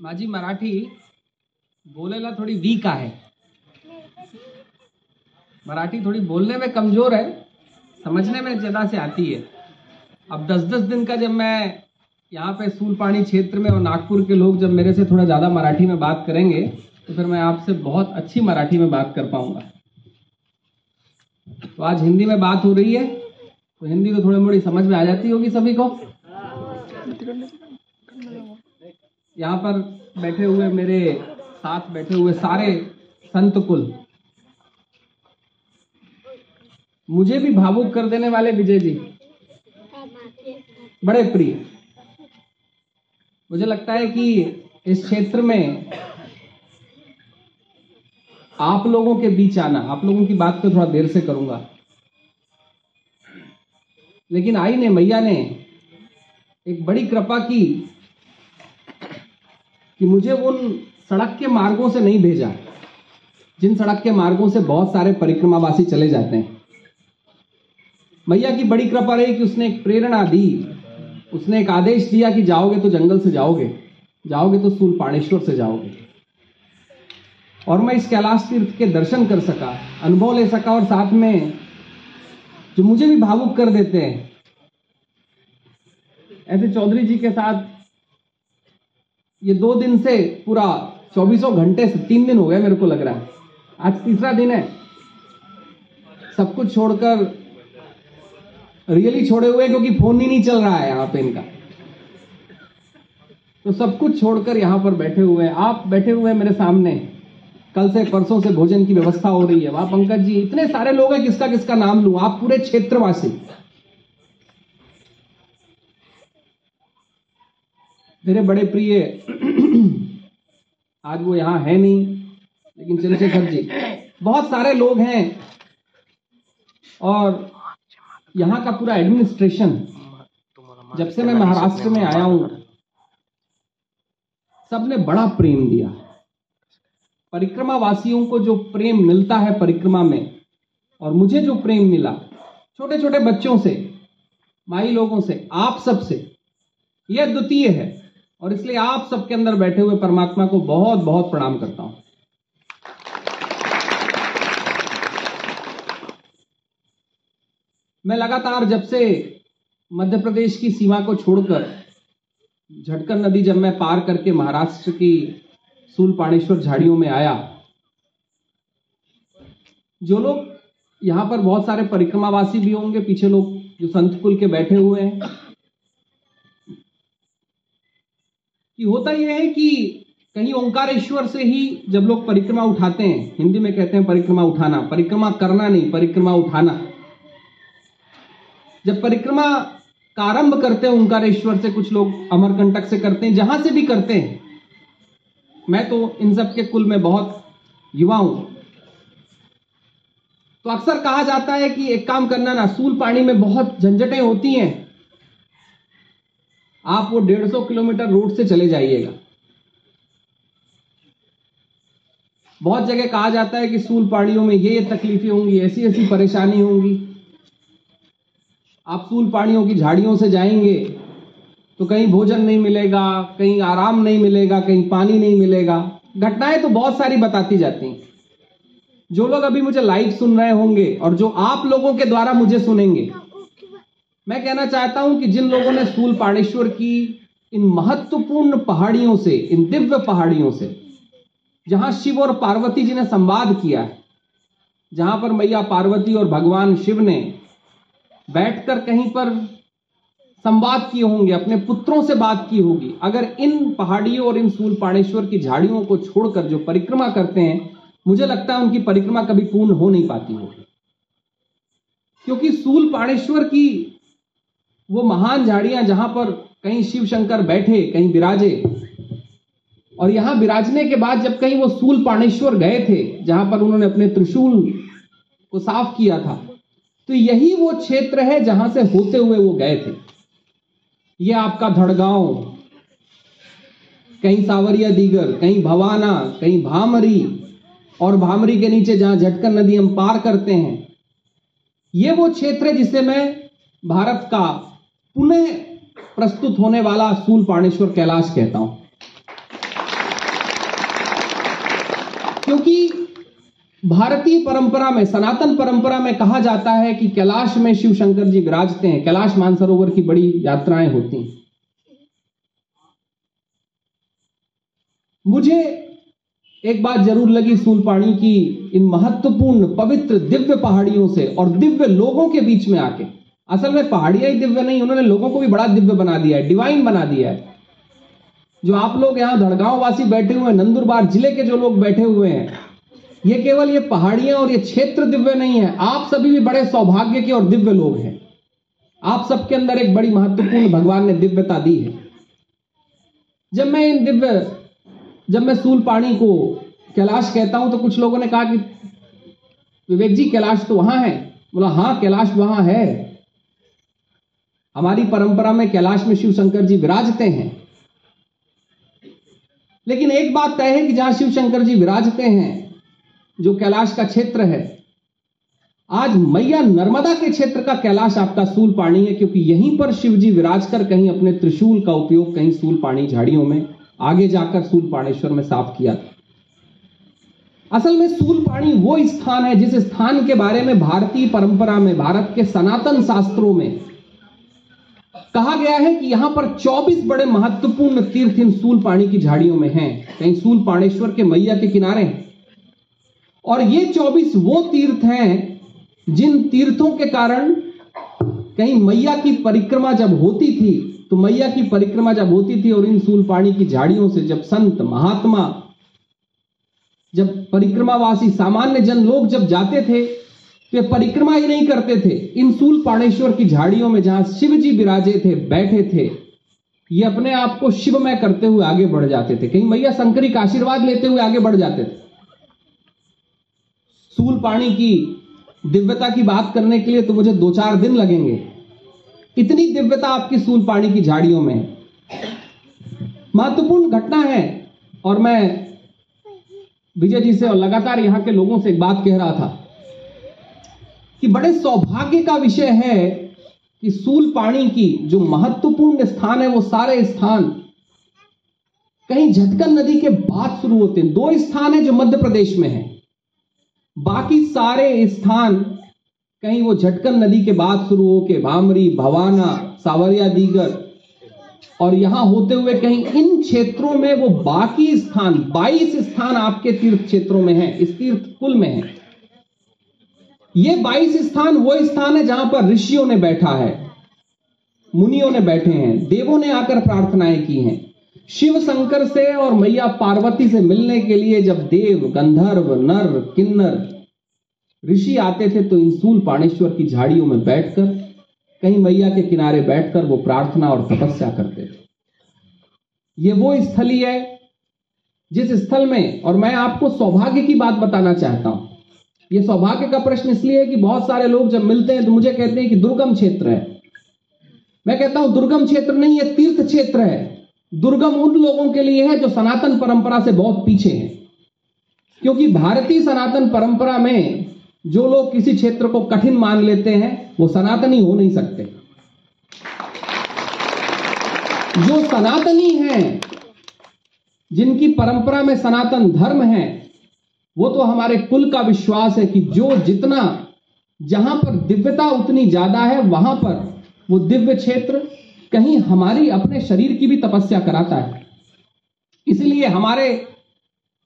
माझी मराठी बोलायला थोडी वीक आहे. मराठी थोड़ी बोलने में कमज़ोर है, समझने में ज़्यादा से आती है. अब दस दस दिन का जब मैं यहाँ पे सूलपाणी क्षेत्र में और नागपुर के लोग जब मेरे से थोड़ा ज़्यादा मराठी में बात करेंगे तो फिर मैं आपसे बहुत अच्छी मराठी में बात कर पाऊँगा। तो आज हिंदी में बात हो रही है तो हिंदी तो थोड़ी मोड़ी समझ में आ जाती होगी सभी को। यहाँ पर बैठे हुए मेरे साथ बैठे हुए सारे संत कुल। मुझे भी भावुक कर देने वाले विजय जी। बड़े प्रिय। मुझे लगता है कि इस क्षेत्र में आप लोगों के बीच आना, आप लोगों की बात को थोड़ा देर से करूँगा। लेकिन आई ने मैया ने एक बड़ी कृपा की कि मुझे उन सड़क के मार्गों से नहीं भेजा। जिन सड़क के मार्गों से बहुत सारे परिक्रमावासी चले जाते हैं। मैया की बड़ी कृपा रही कि उसने एक प्रेरणा दी। उसने एक आदेश दिया कि जाओगे तो जंगल से जाओगे। जाओगे तो सूल पाणेश्वर से जाओगे। और मैं इस कैलाश तीर्थ के दर्शन कर सका, अनुभव ले सका और साथ में जो मुझे भी भावुक कर देते हैं। ऐसे चौधरी जी के साथ ये दो दिन से पूरा चौबीसों घंटे से तीन दिन हो गए मेरे को लग रहा है। आज तीसरा दिन है। सब कुछ छोड़कर रियली छोड़े हुए क्योंकि फ़ोन ही नहीं चल रहा है यहाँ पे इनका। तो सब कुछ छोड़कर यहाँ पर बैठे हुए हैं। आप बैठे हुए हैं मेरे सामने। कल से परसों से भोजन की व्यवस्था हो रही है। वहाँ पंकज जी, इतने सारे लोग हैं किसका किसका नाम लू? आप पूरे क्षेत्रवासी। मेरे बड़े प्रिय, आज वो यहाँ है नहीं, लेकिन चंद्रशेखर जी, बहुत सारे लोग हैं, और यहाँ का पूरा एडमिनिस्ट्रेशन जब से मैं महाराष्ट्र में आया हूँ, सबने बड़ा प्रेम दिया। परिक्रमा वासियों को जो प्रेम मिलता है परिक्रमा में, और मुझे जो प्रेम मिला छोटे छोटे बच्चों से, माई लोगों से, आप सबसे, यह द्वितीय है। और इसलिए आप सबके अंदर बैठे हुए परमात्मा को बहुत बहुत प्रणाम करता हूँ। मैं लगातार जब से मध्य प्रदेश की सीमा को छोड़कर झटकर नदी जब मैं पार करके महाराष्ट्र की सूल पाणेश्वर झाड़ियों में आया, जो लोग यहाँ पर बहुत सारे परिक्रमावासी भी होंगे, पीछे लोग जो संत कुल के बैठे हुए हैं कि होता यह है कि कहीं ओंकारेश्वर से ही जब लोग परिक्रमा उठाते हैं, हिंदी में कहते हैं परिक्रमा उठाना, परिक्रमा करना नहीं, परिक्रमा उठाना। जब परिक्रमा का आरंभ करते हैं, ओंकारेश्वर से कुछ लोग अमरकंटक से करते हैं, जहाँ से भी करते हैं। मैं तो इन सब के कुल में बहुत युवा हूँ। तो अक्सर कहा जाता है कि एक काम करना ना, सूल पानी में बहुत झंझटें होती हैं। आप वो डेढ़ सौ किलोमीटर रूट से चले जाइएगा। बहुत जगह कहा जाता है कि सूल पानियों में ये ये तकलीफें होंगी ऐसी ऐसी परेशानी होंगी। आप सूल पानियों की झाड़ियों से जाएँगे तो कहीं भोजन नहीं मिलेगा, कहीं आराम नहीं मिलेगा, कहीं पानी नहीं मिलेगा। घटनाएँ तो बहुत सारी बताती जाती हैं। जो लोग अभी मुझे लाइव सुन रहे होंगे और जो आप लोगों के द्वारा मुझे सुनेंगे मैं कहना चाहता हूँ कि जिन लोगों ने सूल पाणेश्वर की इन महत्वपूर्ण पहाड़ियों से, इन दिव्य पहाड़ियों से, जहाँ शिव और पार्वती जी ने संवाद किया है, जहाँ पर मैया पार्वती और भगवान शिव ने बैठकर कहीं पर संवाद किए होंगे, अपने पुत्रों से बात की होगी, अगर इन पहाड़ियों और इन सूल पाणेश्वर की झाड़ियों को छोड़कर जो परिक्रमा करते हैं, मुझे लगता है उनकी परिक्रमा कभी पूर्ण हो नहीं पाती होगी। क्योंकि सूल पाणेश्वर की वो महान झाड़ियाँ जहाँ पर कहीं शिव शंकर बैठे, कहीं विराजे और यहाँ विराजने के बाद जब कहीं वो सूल पाणेश्वर गए थे, जहाँ पर उन्होंने अपने त्रिशूल को साफ़ किया था तो यही वो क्षेत्र है जहाँ से होते हुए वो गए थे। ये आपका धड़गांव, कहीं सावरिया दीगर, कहीं भवाना, कहीं भामरी, और भामरी के नीचे जहाँ झटकर नदी हम पार करते हैं। ये वो क्षेत्र है जिसे मैं भारत का पुनः प्रस्तुत होने वाला सूल पाणेश्वर कैलाश कहता हूँ। क्योंकि भारतीय परंपरा में, सनातन परंपरा में कहा जाता है कि कैलाश में शिव शंकर जी विराजते हैं। कैलाश मानसरोवर की बड़ी यात्राएँ होती हैं। मुझे एक बात ज़रूर लगी सूलपाणी की इन महत्वपूर्ण पवित्र दिव्य पहाड़ियों से और दिव्य लोगों के बीच में आके। असल में पहाड़िया ही दिव्य नहीं, उन्होंने लोगों को भी बड़ा दिव्य बना दिया है डिवाइन बना दिया है। जो आप लोग यहाँ धड़गांव वासी बैठे हुए हैं, नंदुरबार ज़िले के जो लोग बैठे हुए हैं, ये केवल ये पहाड़ियाँ और ये क्षेत्र दिव्य नहीं है, आप सभी भी बड़े सौभाग्य के और दिव्य लोग हैं। आप सबके अंदर एक बड़ी महत्वपूर्ण भगवान ने दिव्यता दी है। जब मैं इन दिव्य, जब मैं सूल पानी को कैलाश कहता हूँ तो कुछ लोगों ने कहा कि, विवेक जी, कैलाश तो वहाँ है। बोला, हाँ, कैलाश वहाँ है। हमारी परंपरा में कैलाश में शिव शंकर जी विराजते हैं। लेकिन एक बात तय है कि जहाँ शिव शंकर जी विराजते हैं, जो कैलाश का क्षेत्र है, आज मैया नर्मदा के क्षेत्र का कैलाश आपका सूल पानी है, क्योंकि यहीं पर शिव जी विराज कर कहीं अपने त्रिशूल का उपयोग कहीं सूल पानी झाड़ियों में, आगे जाकर सूल पाणेश्वर में साफ़ किया। था असल में सूल पानी वो स्थान है, जिस स्थान के बारे में भारतीय परंपरा में, भारत के सनातन शास्त्रों में कहा गया है कि यहाँ पर 24 बड़े महत्वपूर्ण तीर्थ इन सूल पानी की झाड़ियों में हैं। कहीं सूल पाणेश्वर के मैया के किनारे हैं। और ये 24 वो तीर्थ हैं जिन तीर्थों के कारण कहीं मैया की परिक्रमा जब होती थी तो मैया की परिक्रमा जब होती थी और इन सूल पानी की झाड़ियों से जब संत, महात्मा, जब परिक्रमावासी सामान्य जन लोग जब जाते थे तो परिक्रमा ही नहीं करते थे। इन सूल पाणेश्वर की झाड़ियों में जहाँ शिव जी विराजे थे, बैठे थे, ये अपने आप को शिवमय करते हुए आगे बढ़ जाते थे। कहीं मैया शंकरी का आशीर्वाद लेते हुए आगे बढ़ जाते थे। सूल पाणी की दिव्यता की बात करने के लिए तो मुझे दो चार दिन लगेंगे। इतनी दिव्यता आपकी सूल पाणी की झाड़ियों में महत्वपूर्ण घटना है और मैं विजय जी से और लगातार यहाँ के लोगों से एक बात कह रहा था। कि बड़े सौभाग्य का विषय है कि सूल पानी की जो महत्वपूर्ण स्थान है, वो सारे स्थान कहीं झटकन नदी के बाद शुरू होते हैं। दो स्थान है जो मध्य प्रदेश में है। बाकी सारे स्थान कहीं वो झटकन नदी के बाद शुरू होके भामरी, भवाना, सावरिया, दीगर। और यहाँ होते हुए कहीं इन क्षेत्रों में वो बाकी स्थान 22 स्थान आपके तीर्थ क्षेत्रों में है, इस तीर्थ कुल में है। ये 22 स्थान वो स्थान है जहाँ पर ऋषियों ने बैठा है, मुनियों ने बैठे हैं, देवों ने आकर प्रार्थनाएँ की हैं। शिव शंकर से और मैया पार्वती से मिलने के लिए जब देव, गंधर्व, नर, किन्नर, ऋषि आते थे तो इंसूल पाणेश्वर की झाड़ियों में बैठकर, कहीं मैया के किनारे बैठकर वो प्रार्थना और तपस्या करते थे। ये वो स्थली है जिस स्थल में, और मैं आपको सौभाग्य की बात बताना चाहता हूँ ये सौभाग्य का प्रश्न इसलिए है कि बहुत सारे लोग जब मिलते हैं तो मुझे कहते हैं कि दुर्गम क्षेत्र है। मैं कहता हूँ, दुर्गम क्षेत्र नहीं है तीर्थ क्षेत्र है। दुर्गम उन लोगों के लिए है जो सनातन परंपरा से बहुत पीछे हैं। क्योंकि भारतीय सनातन परंपरा में जो लोग किसी क्षेत्र को कठिन मान लेते हैं, वो सनातनी हो नहीं सकते। जो सनातनी हैं, जिनकी परंपरा में सनातन धर्म है वो तो हमारे कुल का विश्वास है कि जो जितना, जहाँ पर दिव्यता उतनी ज़्यादा है, वहाँ पर वो दिव्य क्षेत्र कहीं हमारी अपने शरीर की भी तपस्या कराता है। इसलिए हमारे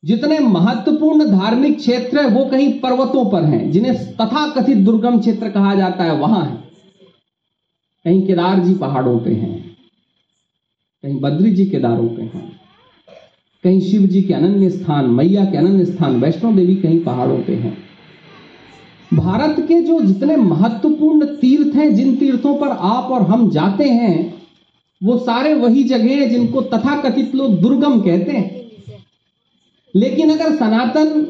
जितने महत्वपूर्ण धार्मिक क्षेत्र है, वो कहीं पर्वतों पर हैं, जिन्हें तथा कथित दुर्गम क्षेत्र कहा जाता है, वहाँ है। कहीं केदार जी पहाड़ों पे हैं, कहीं बद्री जी केदारों पे हैं। कहीं शिव जी के अनन्य स्थान, मैया के अनन्य स्थान, वैष्णो देवी कहीं पहाड़ों पे हैं। भारत के जो जितने महत्वपूर्ण तीर्थ हैं, जिन तीर्थों पर आप और हम जाते हैं, वो सारे वही जगह हैं जिनको तथाकथित लोग दुर्गम कहते हैं। लेकिन अगर सनातन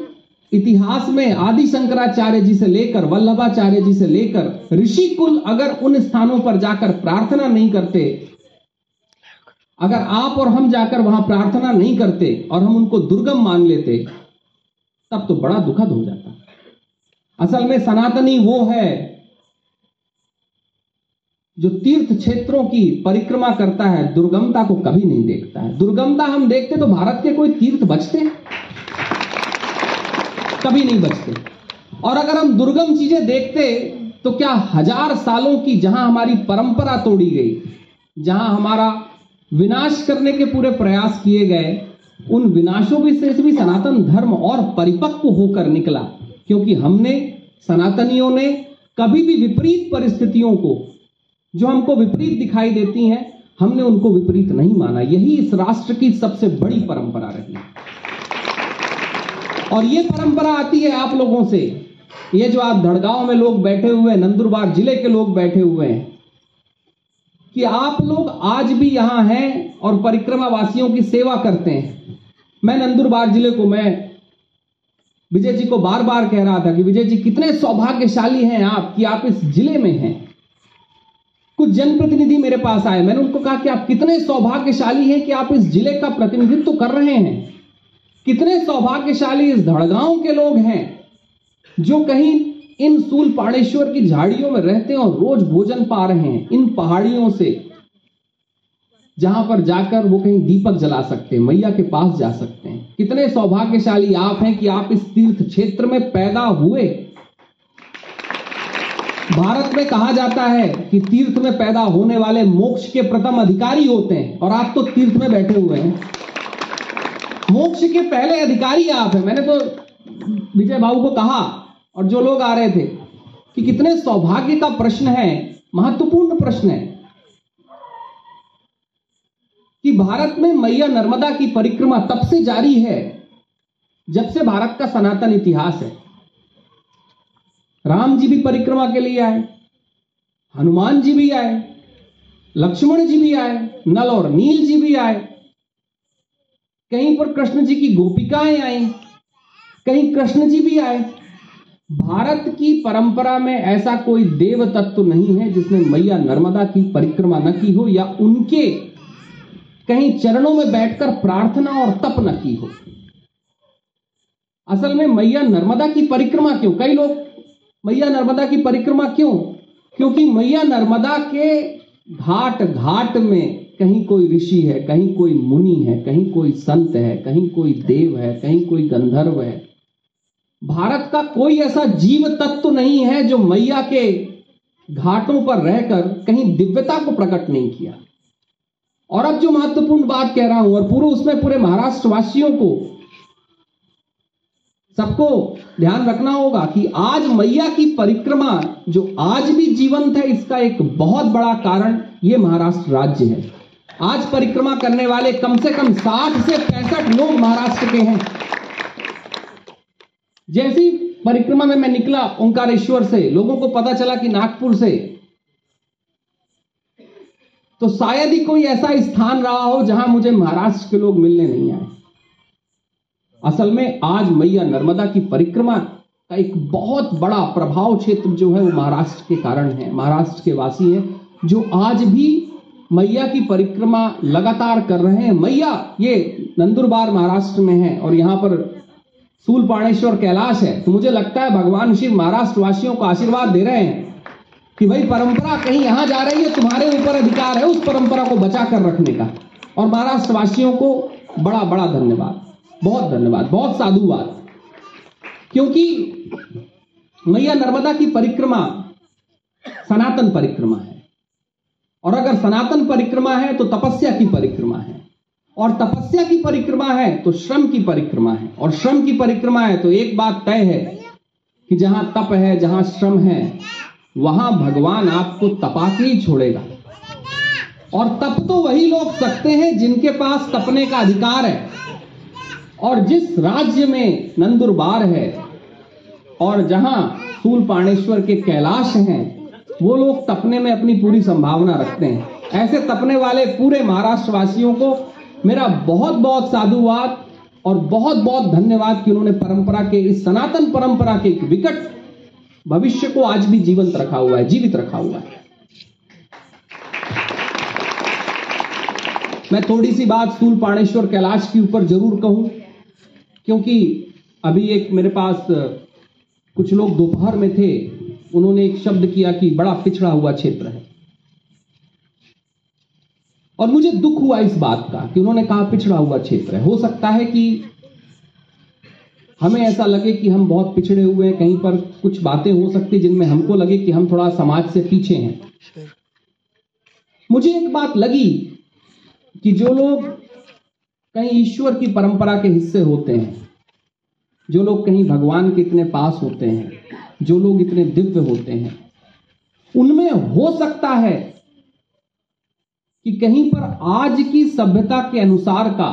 इतिहास में आदि शंकराचार्य जी से लेकर, वल्लभाचार्य जी से लेकर ऋषि कुल अगर उन स्थानों पर जाकर प्रार्थना नहीं करते अगर आप और हम जाकर वहाँ प्रार्थना नहीं करते और हम उनको दुर्गम मान लेते, तब तो बड़ा दुखद हो जाता। असल में सनातनी वो है जो तीर्थ क्षेत्रों की परिक्रमा करता है, दुर्गमता को कभी नहीं देखता है। दुर्गमता हम देखते तो भारत के कोई तीर्थ बचते, कभी नहीं बचते। और अगर हम दुर्गम चीज़ें देखते तो क्या हज़ार सालों की जहाँ हमारी परंपरा तोड़ी गई, जहाँ हमारा विनाश करने के पूरे प्रयास किए गए, उन विनाशों भी से भी सनातन धर्म और परिपक्व होकर निकला, क्योंकि हमने, सनातनियों ने कभी भी विपरीत परिस्थितियों को, जो हमको विपरीत दिखाई देती हैं, हमने उनको विपरीत नहीं माना। यही इस राष्ट्र की सबसे बड़ी परंपरा रही और ये परंपरा आती है आप लोगों से। ये जो आप धड़गांव में लोग बैठे हुए हैं, नंदुरबार ज़िले के लोग बैठे हुए हैं कि आप लोग आज भी यहाँ हैं और परिक्रमा वासियों की सेवा करते हैं। मैं नंदुरबार ज़िले को, मैं विजय जी को बार बार कह रहा था कि विजय जी, कितने सौभाग्यशाली हैं आप कि आप इस ज़िले में हैं। कुछ जनप्रतिनिधि मेरे पास आए, मैंने उनको कहा कि आप कितने सौभाग्यशाली हैं कि आप इस ज़िले का प्रतिनिधित्व कर रहे हैं। कितने सौभाग्यशाली इस धड़गांव के लोग हैं, जो कहीं इन सूल पाड़ेश्वर की झाड़ियों में रहते हैं और रोज भोजन पा रहे हैं, इन पहाड़ियों से, जहाँ पर जाकर वो कहीं दीपक जला सकते हैं, मैया के पास जा सकते हैं। कितने सौभाग्यशाली आप हैं कि आप इस तीर्थ क्षेत्र में पैदा हुए। भारत में कहा जाता है कि तीर्थ में पैदा होने वाले मोक्ष के प्रथम अधिकारी होते हैं, और आप तो तीर्थ में बैठे हुए हैं। मोक्ष के पहले अधिकारी आप हैं, मैंने तो विजय बाबू को कहा और जो लोग आ रहे थे, कि कितने सौभाग्य का प्रश्न है, महत्वपूर्ण प्रश्न है, कि भारत में मैया नर्मदा की परिक्रमा तब से जारी है, जब से भारत का सनातन इतिहास है। राम जी भी परिक्रमा के लिए आए, हनुमान जी भी आए, लक्ष्मण जी भी आए, नल और नील जी भी आए। कहीं पर कृष्ण जी की गोपिकाएँ आई, कहीं कृष्ण जी भी आए भारत की परंपरा में ऐसा कोई देव तत्व नहीं है जिसने मैया नर्मदा की परिक्रमा न की हो या उनके कहीं चरणों में बैठकर प्रार्थना और तप न की हो। असल में मैया नर्मदा की परिक्रमा क्यों? कई लोग मैया नर्मदा की परिक्रमा क्यों? क्योंकि मैया नर्मदा के घाट घाट में कहीं कोई ऋषि है, कहीं कोई मुनि है, कहीं कोई संत है, कहीं कोई देव है, कहीं कोई गंधर्व है भारत का कोई ऐसा जीव तत्व नहीं है जो मैया के घाटों पर रहकर कहीं दिव्यता को प्रकट नहीं किया। और अब जो महत्वपूर्ण बात कह रहा हूँ, और पूरे उसमें पूरे महाराष्ट्र वासियों को सबको ध्यान रखना होगा कि आज मैया की परिक्रमा जो आज भी जीवंत है, इसका एक बहुत बड़ा कारण ये महाराष्ट्र राज्य है। आज परिक्रमा करने वाले कम से कम 60 से पैंसठ लोग महाराष्ट्र के हैं। जैसी परिक्रमा में मैं निकला ओंकारेश्वर से, लोगों को पता चला कि नागपुर से तो शायद ही कोई ऐसा स्थान रहा हो जहाँ मुझे महाराष्ट्र के लोग मिलने नहीं आए। असल में आज मैया नर्मदा की परिक्रमा का एक बहुत बड़ा प्रभाव क्षेत्र जो है वो महाराष्ट्र के कारण है। महाराष्ट्र के वासी हैं, जो आज भी मैया की परिक्रमा लगातार कर रहे हैं। मैया, ये नंदुरबार महाराष्ट्र में है और यहाँ पर सूल पाणेश्वर कैलाश है। तो मुझे लगता है भगवान शिव महाराष्ट्र वासियों को आशीर्वाद दे रहे हैं कि भाई परंपरा कहीं यहाँ जा रही है, तुम्हारे ऊपर अधिकार है उस परंपरा को बचा कर रखने का। और महाराष्ट्र वासियों को बड़ा बड़ा धन्यवाद, बहुत धन्यवाद, बहुत साधुवाद। क्योंकि मैया नर्मदा की परिक्रमा सनातन परिक्रमा है। और अगर सनातन परिक्रमा है तो तपस्या की परिक्रमा है। और तपस्या की परिक्रमा है तो श्रम की परिक्रमा है। और श्रम की परिक्रमा है तो एक बात तय है कि जहाँ तप है, जहाँ श्रम है, वहाँ भगवान आपको तपा के ही छोड़ेगा। और तप तो वही लोग सकते हैं जिनके पास तपने का अधिकार है। और जिस राज्य में नंदुरबार है, और जहाँ सूल पाणेश्वर के कैलाश हैं, वो लोग तपने में अपनी पूरी संभावना रखते हैं। ऐसे तपने वाले पूरे महाराष्ट्र वासियों को मेरा बहुत बहुत साधुवाद और बहुत बहुत धन्यवाद कि उन्होंने परंपरा के, इस सनातन परंपरा के एक विकट भविष्य को आज भी जीवंत रखा हुआ है, जीवित रखा हुआ है। मैं थोड़ी सी बात सूल पाणेश्वर कैलाश के ऊपर ज़रूर कहूँ, क्योंकि अभी एक मेरे पास कुछ लोग दोपहर में थे, उन्होंने एक शब्द किया कि बड़ा पिछड़ा हुआ क्षेत्र है। और मुझे दुख हुआ इस बात का कि उन्होंने कहा पिछड़ा हुआ क्षेत्र है। हो सकता है कि हमें ऐसा लगे कि हम बहुत पिछड़े हुए हैं, कहीं पर कुछ बातें हो सकती जिनमें हमको लगे कि हम थोड़ा समाज से पीछे हैं। मुझे एक बात लगी कि जो लोग कहीं ईश्वर की परंपरा के हिस्से होते हैं, जो लोग कहीं भगवान के इतने पास होते हैं, जो लोग इतने दिव्य होते हैं, उनमें हो सकता है कि कहीं पर आज की सभ्यता के अनुसार का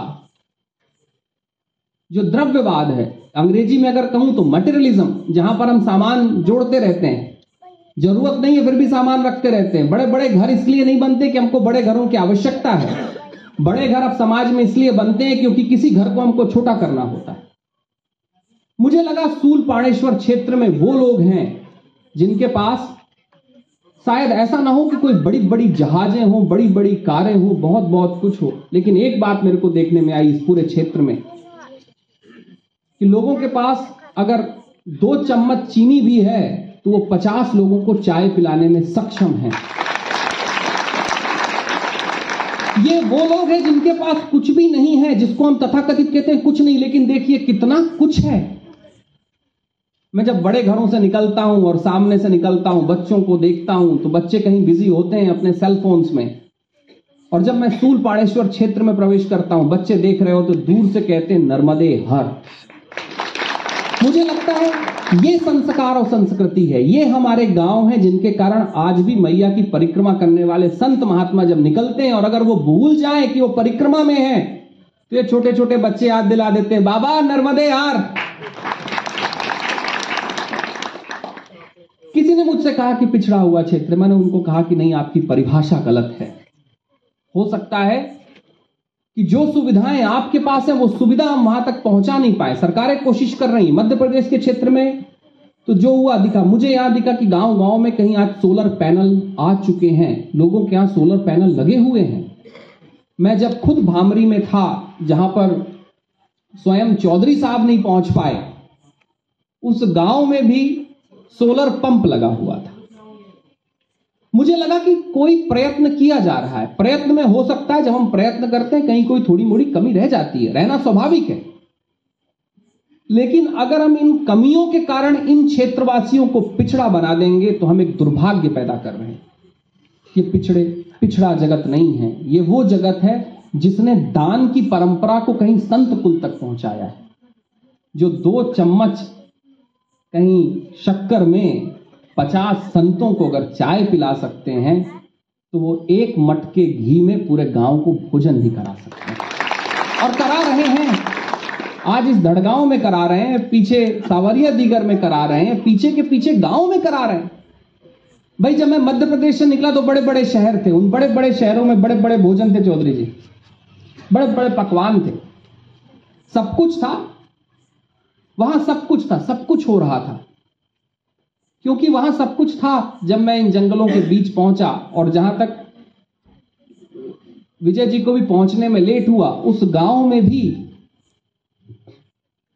जो द्रव्यवाद है, अंग्रेज़ी में अगर कहूँ तो मटेरियलिज्म जहाँ पर हम सामान जोड़ते रहते हैं। ज़रूरत नहीं है फिर भी सामान रखते रहते हैं। बड़े बड़े घर इसलिए नहीं बनते कि हमको बड़े घरों की आवश्यकता है। बड़े घर अब समाज में इसलिए बनते हैं क्योंकि किसी घर को हमको छोटा करना होता है। मुझे लगा सूल पाणेश्वर क्षेत्र में वो लोग हैं जिनके पास शायद ऐसा ना हो कि कोई बड़ी बड़ी जहाजें हो बड़ी बड़ी कारें हो बहुत बहुत कुछ हो। लेकिन एक बात मेरे को देखने में आई इस पूरे क्षेत्र में, कि लोगों के पास अगर दो चम्मच चीनी भी है तो वो पचास लोगों को चाय पिलाने में सक्षम है। ये वो लोग हैं जिनके पास कुछ भी नहीं है, जिसको हम तथाकथित कहते हैं कुछ नहीं, लेकिन देखिए कितना कुछ है। मैं जब बड़े घरों से निकलता हूँ और सामने से निकलता हूँ, बच्चों को देखता हूँ तो बच्चे कहीं बिज़ी होते हैं अपने सेल फोन्स में। और जब मैं सूल पाड़ेश्वर क्षेत्र में प्रवेश करता हूँ, बच्चे देख रहे हो तो दूर से कहते हैं, नर्मदे हर। मुझे लगता है ये संस्कार और संस्कृति है। ये हमारे गाँव हैं जिनके कारण आज भी मैया की परिक्रमा करने वाले संत महात्मा जब निकलते हैं और अगर वो भूल जाए कि वो परिक्रमा में है तो ये छोटे छोटे बच्चे याद दिला देते हैं, बाबा, नर्मदे हार किसी ने मुझसे कहा कि पिछड़ा हुआ क्षेत्र, मैंने उनको कहा कि नहीं, आपकी परिभाषा गलत है। हो सकता है कि जो सुविधाएँ आपके पास है, वो सुविधा हम वहाँ तक पहुँचा नहीं पाए। सरकारें कोशिश कर रही मध्य प्रदेश के क्षेत्र में। तो जो हुआ, दिखा। मुझे यहाँ दिखा कि गाँव गाँव में कहीं आज सोलर पैनल आ चुके हैं। लोगों के यहाँ सोलर पैनल लगे हुए हैं। मैं जब खुद भामरी में था, जहाँ पर स्वयं चौधरी साहब नहीं पहुँच पाए, उस गाँव में भी सोलर पंप लगा हुआ था। मुझे लगा कि कोई प्रयत्न किया जा रहा है। प्रयत्न में हो सकता है जब हम प्रयत्न करते हैं, कहीं कोई थोड़ी मोड़ी कमी रह जाती है। रहना स्वाभाविक है। लेकिन अगर हम इन कमियों के कारण इन क्षेत्रवासियों को पिछड़ा बना देंगे तो हम एक दुर्भाग्य पैदा कर रहे हैं ये पिछड़े, पिछड़ा जगत नहीं है। ये वो जगत है जिसने दान की परंपरा को कहीं संत कुल तक पहुँचाया है, जो दो चम्मच कहीं शक्कर में पचास संतों को अगर चाय पिला सकते हैं तो वो एक मटके घी में पूरे गाँव को भोजन भी करा सकते हैं। और करा रहे हैं। आज इस धड़गांव में करा रहे हैं, पीछे सावरिया दीगर में करा रहे हैं, पीछे के पीछे गाँव में करा रहे हैं। भाई, जब मैं मध्य प्रदेश से निकला तो बड़े बड़े शहर थे। उन बड़े बड़े शहरों में बड़े बड़े भोजन थे, चौधरी जी। बड़े बड़े पकवान थे। सब कुछ था। वहाँ सब कुछ था, सब कुछ हो रहा था। क्योंकि वहाँ सब कुछ था, जब मैं इन जंगलों के बीच पहुँचा और जहाँ तक विजय जी को भी पहुँचने में लेट हुआ, उस गाँव में भी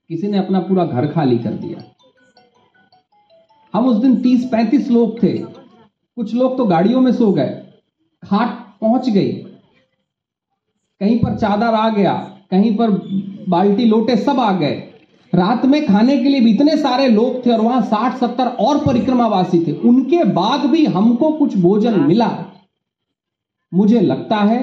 किसी ने अपना पूरा घर खाली कर दिया। हम उस दिन तीस पैंतीस लोग थे। कुछ लोग तो गाड़ियों में सो गए। खाट पहुँच गई। कहीं पर चादर आ गया, कहीं पर बाल्टी, लोटे सब आ गए। रात में खाने के लिए भी इतने सारे लोग थे और वहाँ साठ सत्तर और परिक्रमावासी थे। उनके बाद भी हमको कुछ भोजन मिला। मुझे लगता है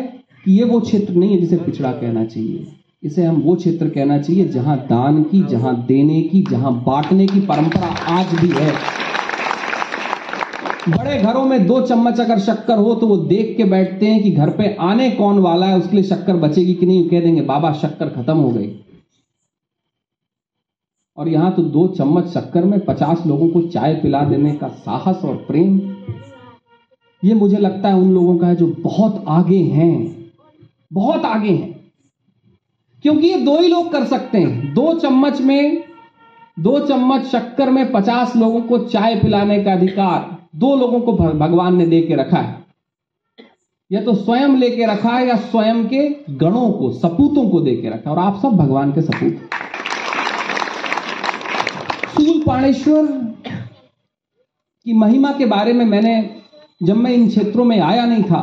कि ये वो क्षेत्र नहीं है जिसे पिछड़ा कहना चाहिए। इसे हम वो क्षेत्र कहना चाहिए जहाँ दान की जहाँ देने की जहाँ बांटने की परंपरा आज भी है। बड़े घरों में दो चम्मच अगर शक्कर हो तो वो देख के बैठते हैं कि घर पे आने कौन वाला है उसके लिए शक्कर बचेगी कि नहीं कह देंगे बाबा शक्कर खत्म हो गई। और यहाँ तो दो चम्मच शक्कर में पचास लोगों को चाय पिला देने का साहस और प्रेम। ये मुझे लगता है उन लोगों का है जो बहुत आगे हैं। बहुत आगे हैं। क्योंकि ये दो ही लोग कर सकते हैं। दो चम्मच में, दो चम्मच शक्कर में पचास लोगों को चाय पिलाने का अधिकार दो लोगों को भगवान ने दे के रखा है। या तो स्वयं लेके रखा है या स्वयं के गणों को, सपूतों को दे के रखा है। और आप सब भगवान के सपूत पाणेश्वर की महिमा के बारे में मैंने, जब मैं इन क्षेत्रों में आया नहीं था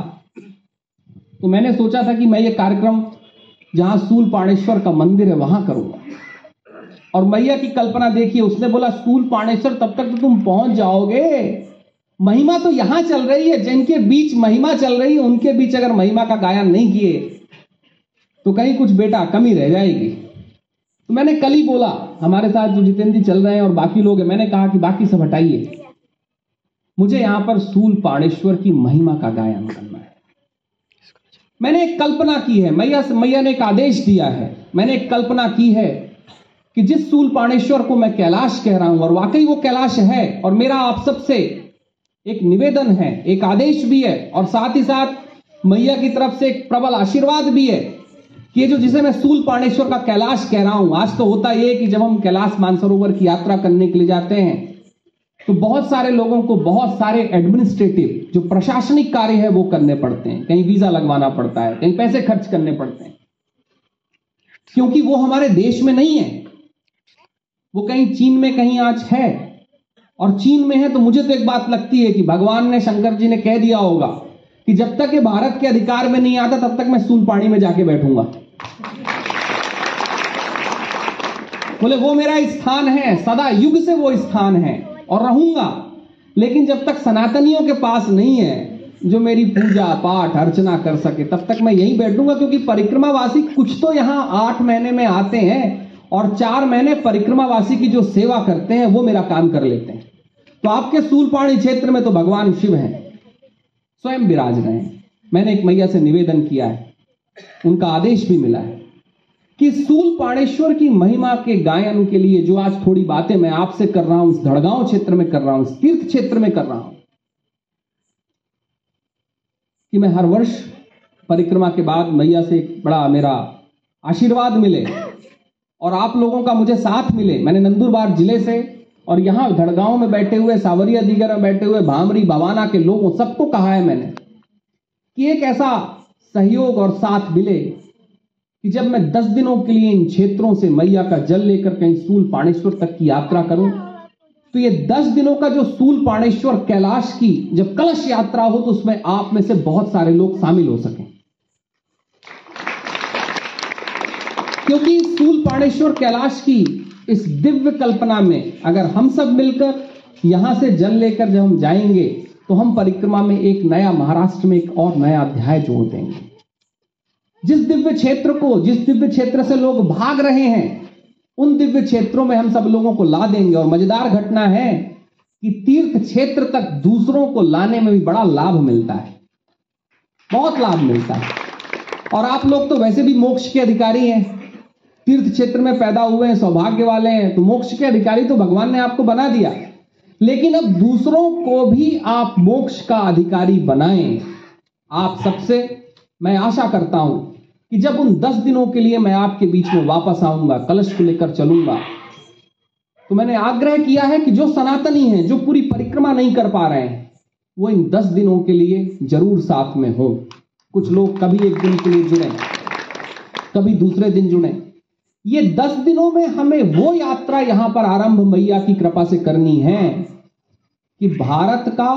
तो मैंने सोचा था कि मैं ये कार्यक्रम जहाँ सूल पाणेश्वर का मंदिर है, वहाँ करूँगा। और मैया की कल्पना देखिए, उसने बोला सूल पाणेश्वर तब तक तो तुम पहुँच जाओगे। महिमा तो यहाँ चल रही है, जिनके बीच महिमा चल रही है, उनके बीच अगर महिमा का गायन नहीं किए तो कहीं कुछ बेटा कमी रह जाएगी। तो मैंने कल ही बोला, हमारे साथ जो जितेंद्र जी चल रहे हैं और बाकी लोग हैं, मैंने कहा कि बाकी सब हटाइए। मुझे यहाँ पर सूल पाणेश्वर की महिमा का गायन करना है। मैंने एक कल्पना की है, मैया मैया ने एक आदेश दिया है, मैंने एक कल्पना की है कि जिस सूल पाणेश्वर को मैं कैलाश कह रहा हूँ, और वाकई वो कैलाश है, और मेरा आप सबसे एक निवेदन है, एक आदेश भी है, और साथ ही साथ मैया की तरफ़ से एक प्रबल आशीर्वाद भी है ये जो जिसे मैं सूल पाणेश्वर का कैलाश कह रहा हूँ, आज तो होता ये कि जब हम कैलाश मानसरोवर की यात्रा करने के लिए जाते हैं तो बहुत सारे लोगों को बहुत सारे एडमिनिस्ट्रेटिव जो प्रशासनिक कार्य है, वो करने पड़ते हैं। कहीं वीज़ा लगवाना पड़ता है, कहीं पैसे खर्च करने पड़ते हैं। क्योंकि वो हमारे देश में नहीं है। वो कहीं चीन में कहीं आज है। और चीन में है तो मुझे तो एक बात लगती है कि भगवान ने, शंकर जी ने कह दिया होगा कि जब तक ये भारत के अधिकार में नहीं आता, तब तक मैं सूल पानी में जाके बैठूँगा। बोले, वो मेरा स्थान है, सदा युग से वो स्थान है और रहूँगा। लेकिन जब तक सनातनियों के पास नहीं है, जो मेरी पूजा, पाठ, अर्चना कर सके, तब तक मैं यहीं बैठूँगा, क्योंकि परिक्रमावासी कुछ तो यहाँ आठ महीने में आते हैं और चार महीने परिक्रमावासी की जो सेवा करते हैं, वो मेरा काम कर लेते हैं। तो आपके सूलपाणी क्षेत्र में तो भगवान शिव हैं, स्वयं विराज रहे हैं। मैंने एक मैया से निवेदन किया है उनका आदेश भी मिला है कि सूल पाणेश्वर की महिमा के गायन के लिए जो आज थोड़ी बातें मैं आपसे कर रहा हूँ, इस धड़गांव क्षेत्र में कर रहा हूँ, इस तीर्थ क्षेत्र में कर रहा हूँ, कि मैं हर वर्ष परिक्रमा के बाद मैया से बड़ा मेरा आशीर्वाद मिले और आप लोगों का मुझे साथ मिले। मैंने नंदुरबार ज़िले से और यहाँ धड़गांव में बैठे हुए, सावरिया दीगर में बैठे हुए, भामरी, भवाना के लोगों, सबको कहा है मैंने कि एक ऐसा सहयोग और साथ मिले कि जब मैं दस दिनों के लिए इन क्षेत्रों से मैया का जल लेकर कहीं सूल पाणेश्वर तक की यात्रा करूँ तो ये दस दिनों का जो सूल पाणेश्वर कैलाश की जब कलश यात्रा हो तो उसमें आप में से बहुत सारे लोग शामिल हो सके। क्योंकि सूल पाणेश्वर कैलाश की इस दिव्य कल्पना में अगर हम सब मिलकर यहाँ से जल लेकर जब हम जाएँगे तो हम परिक्रमा में एक नया महाराष्ट्र में एक और नया अध्याय जोड़ देंगे। जिस दिव्य क्षेत्र को, जिस दिव्य क्षेत्र से लोग भाग रहे हैं, उन दिव्य क्षेत्रों में हम सब लोगों को ला देंगे। और मज़ेदार घटना है कि तीर्थ क्षेत्र तक दूसरों को लाने में भी बड़ा लाभ मिलता है। बहुत लाभ मिलता है। और आप लोग तो वैसे भी मोक्ष के अधिकारी हैं। तीर्थ क्षेत्र में पैदा हुए हैं, सौभाग्य वाले हैं। तो मोक्ष के अधिकारी तो भगवान ने आपको बना दिया। लेकिन अब दूसरों को भी आप मोक्ष का अधिकारी बनाएँ। आप सबसे, मैं आशा करता हूँ कि जब उन दस दिनों के लिए मैं आपके बीच में वापस आऊँगा, कलश को लेकर चलूँगा तो मैंने आग्रह किया है कि जो सनातनी हैं, जो पूरी परिक्रमा नहीं कर पा रहे हैं, वो इन दस दिनों के लिए ज़रूर साथ में हो। कुछ लोग कभी एक दिन के लिए जुड़े, कभी दूसरे दिन जुड़े। ये दस दिनों में हमें वो यात्रा यहाँ पर आरंभ मैया की कृपा से करनी है कि भारत का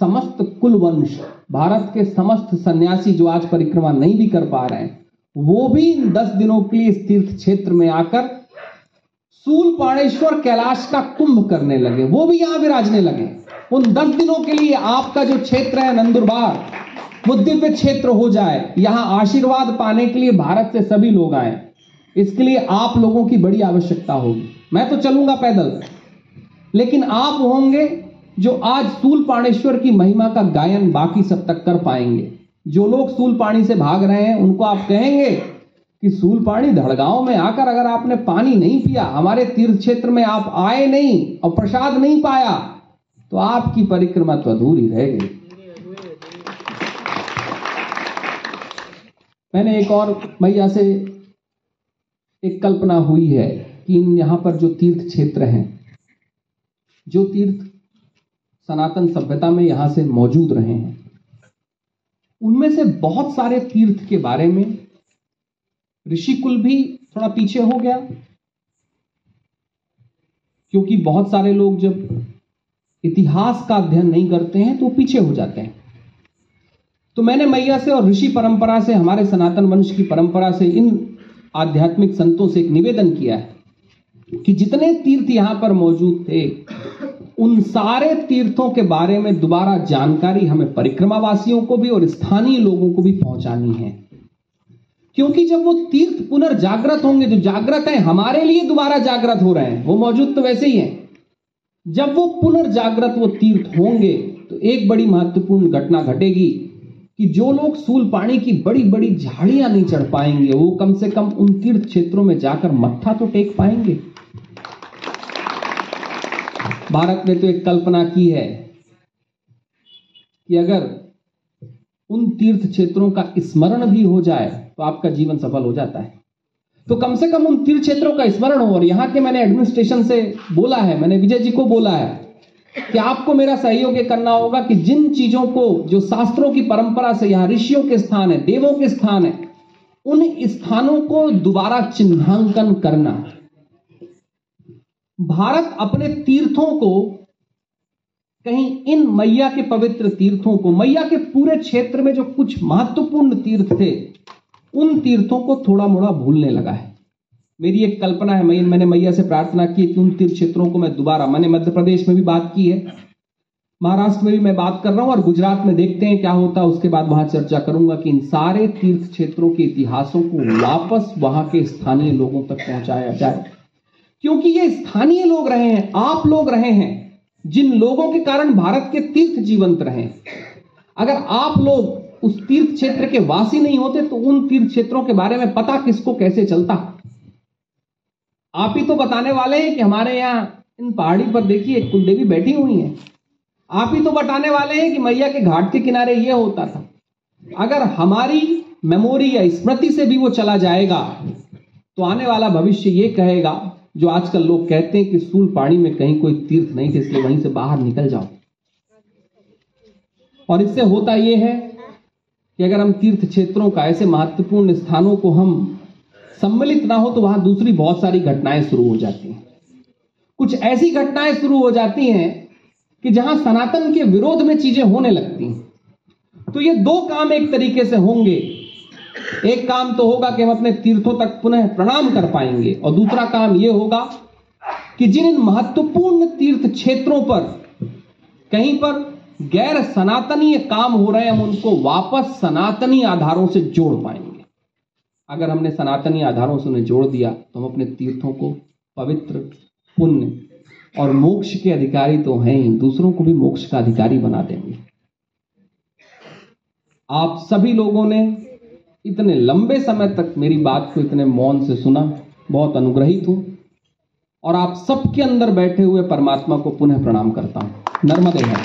समस्त कुल वंश भारत के समस्त सन्यासी जो आज परिक्रमा नहीं भी कर पा रहे हैं, वो भी इन दस दिनों के लिए इस तीर्थ क्षेत्र में आकर सूल पाणेश्वर कैलाश का कुंभ करने लगे। वो भी यहाँ विराजने लगे। उन दस दिनों के लिए आपका जो क्षेत्र है नंदुरबार, वो दिव्य क्षेत्र हो जाए। यहाँ आशीर्वाद पाने के लिए भारत से सभी लोग आए। इसके लिए आप लोगों की बड़ी आवश्यकता होगी। मैं तो चलूँगा पैदल, लेकिन आप होंगे जो आज सूल पाणेश्वर की महिमा का गायन बाकी सब तक कर पाएँगे। जो लोग सूल पानी से भाग रहे हैं, उनको आप कहेंगे कि सूल पानी धड़गांव में आकर अगर आपने पानी नहीं पिया, हमारे तीर्थ क्षेत्र में आप आए नहीं और प्रसाद नहीं पाया तो आपकी परिक्रमा तो अधूरी रह गई। मैंने एक और मैया से एक कल्पना हुई है कि यहाँ पर जो तीर्थ क्षेत्र हैं, जो तीर्थ सनातन सभ्यता में यहाँ से मौजूद रहे हैं, उनमें से बहुत सारे तीर्थ के बारे में ऋषिकुल भी थोड़ा पीछे हो गया, क्योंकि बहुत सारे लोग जब इतिहास का अध्ययन नहीं करते हैं तो पीछे हो जाते हैं। तो मैंने मैया से और ऋषि परंपरा से, हमारे सनातन वंश की परंपरा से इन आध्यात्मिक संतों से एक निवेदन किया है कि जितने तीर्थ यहाँ पर मौजूद थे, उन सारे तीर्थों के बारे में दोबारा जानकारी हमें परिक्रमा वासियों को भी और स्थानीय लोगों को भी पहुंचानी है। क्योंकि जब वो तीर्थ पुनर्जागृत होंगे, जो जागृत है, हमारे लिए दोबारा जागृत हो रहे हैं, वो मौजूद तो वैसे ही है। जब वो पुनर्जागृत वो तीर्थ होंगे तो एक बड़ी महत्वपूर्ण घटना घटेगी कि जो लोग सूल पानी की बड़ी बड़ी झाड़ियाँ नहीं चढ़ पाएँगे, वो कम से कम उन तीर्थ क्षेत्रों में जाकर मत्था तो टेक पाएँगे। भारत ने तो एक कल्पना की है कि अगर उन तीर्थ क्षेत्रों का स्मरण भी हो जाए तो आपका जीवन सफल हो जाता है। तो कम से कम उन तीर्थ क्षेत्रों का स्मरण हो, और यहाँ के मैंने एडमिनिस्ट्रेशन से बोला है, मैंने विजय जी को बोला है कि आपको मेरा सहयोग करना होगा कि जिन चीज़ों को, जो शास्त्रों की परंपरा से यहाँ ऋषियों के स्थान है, देवों के स्थान है, उन स्थानों को दोबारा चिन्हांकन करना भारत अपने तीर्थों को, कहीं इन मैया के पवित्र तीर्थों को, मैया के पूरे क्षेत्र में जो कुछ महत्वपूर्ण तीर्थ थे, उन तीर्थों को थोड़ा मोड़ा भूलने लगा है। मेरी एक कल्पना है मैंने मैया से प्रार्थना की कि उन तीर्थ क्षेत्रों को मैं दोबारा, मैंने मध्य प्रदेश में भी बात की है। महाराष्ट्र में भी मैं बात कर रहा हूँ और गुजरात में देखते हैं क्या होता है। उसके बाद वहाँ चर्चा करूँगा कि इन सारे तीर्थ क्षेत्रों के इतिहासों को वापस वहाँ के स्थानीय लोगों तक पहुँचाया जाए। क्योंकि ये स्थानीय लोग रहे हैं, आप लोग रहे हैं, जिन लोगों के कारण भारत के तीर्थ जीवंत रहे। अगर आप लोग उस तीर्थ क्षेत्र के वासी नहीं होते तो उन तीर्थ क्षेत्रों के बारे में पता किसको कैसे चलता? आप ही तो बताने वाले हैं कि हमारे यहाँ इन पहाड़ी पर देखिए, कुलदेवी बैठी हुई है। आप ही तो बताने वाले हैं कि मैया के घाट के किनारे ये होता था। अगर हमारी मेमोरी या स्मृति से भी वो चला जाएगा तो आने वाला भविष्य ये कहेगा, जो आजकल लोग कहते हैं कि सूल पानी में कहीं कोई तीर्थ नहीं थे, इसलिए वहीं से बाहर निकल जाओ। और इससे होता यह है कि अगर हम तीर्थ क्षेत्रों का ऐसे महत्वपूर्ण स्थानों को हम सम्मिलित ना हो तो वहाँ दूसरी बहुत सारी घटनाएँ शुरू हो जाती हैं। कुछ ऐसी घटनाएँ शुरू हो जाती हैं कि जहाँ सनातन के विरोध में चीज़ें होने लगती हैं। तो ये दो काम एक तरीके से होंगे। एक काम तो होगा कि हम अपने तीर्थों तक पुनः प्रणाम कर पाएँगे और दूसरा काम यह होगा कि जिन इन महत्वपूर्ण तीर्थ क्षेत्रों पर, कहीं पर गैर सनातनीय काम हो रहे हैं, हम उनको वापस सनातनी आधारों से जोड़ पाएँगे। अगर हमने सनातनी आधारों से उन्हें जोड़ दिया तो हम अपने तीर्थों को पवित्र, पुण्य और मोक्ष के अधिकारी तो हैं ही। दूसरों को भी मोक्ष का अधिकारी बना देंगे। आप सभी लोगों ने इतने लंबे समय तक मेरी बात को इतने मौन से सुना, बहुत अनुग्रहित हूँ और आप सबके अंदर बैठे हुए परमात्मा को पुनः प्रणाम करता हूँ। नर्मदे है।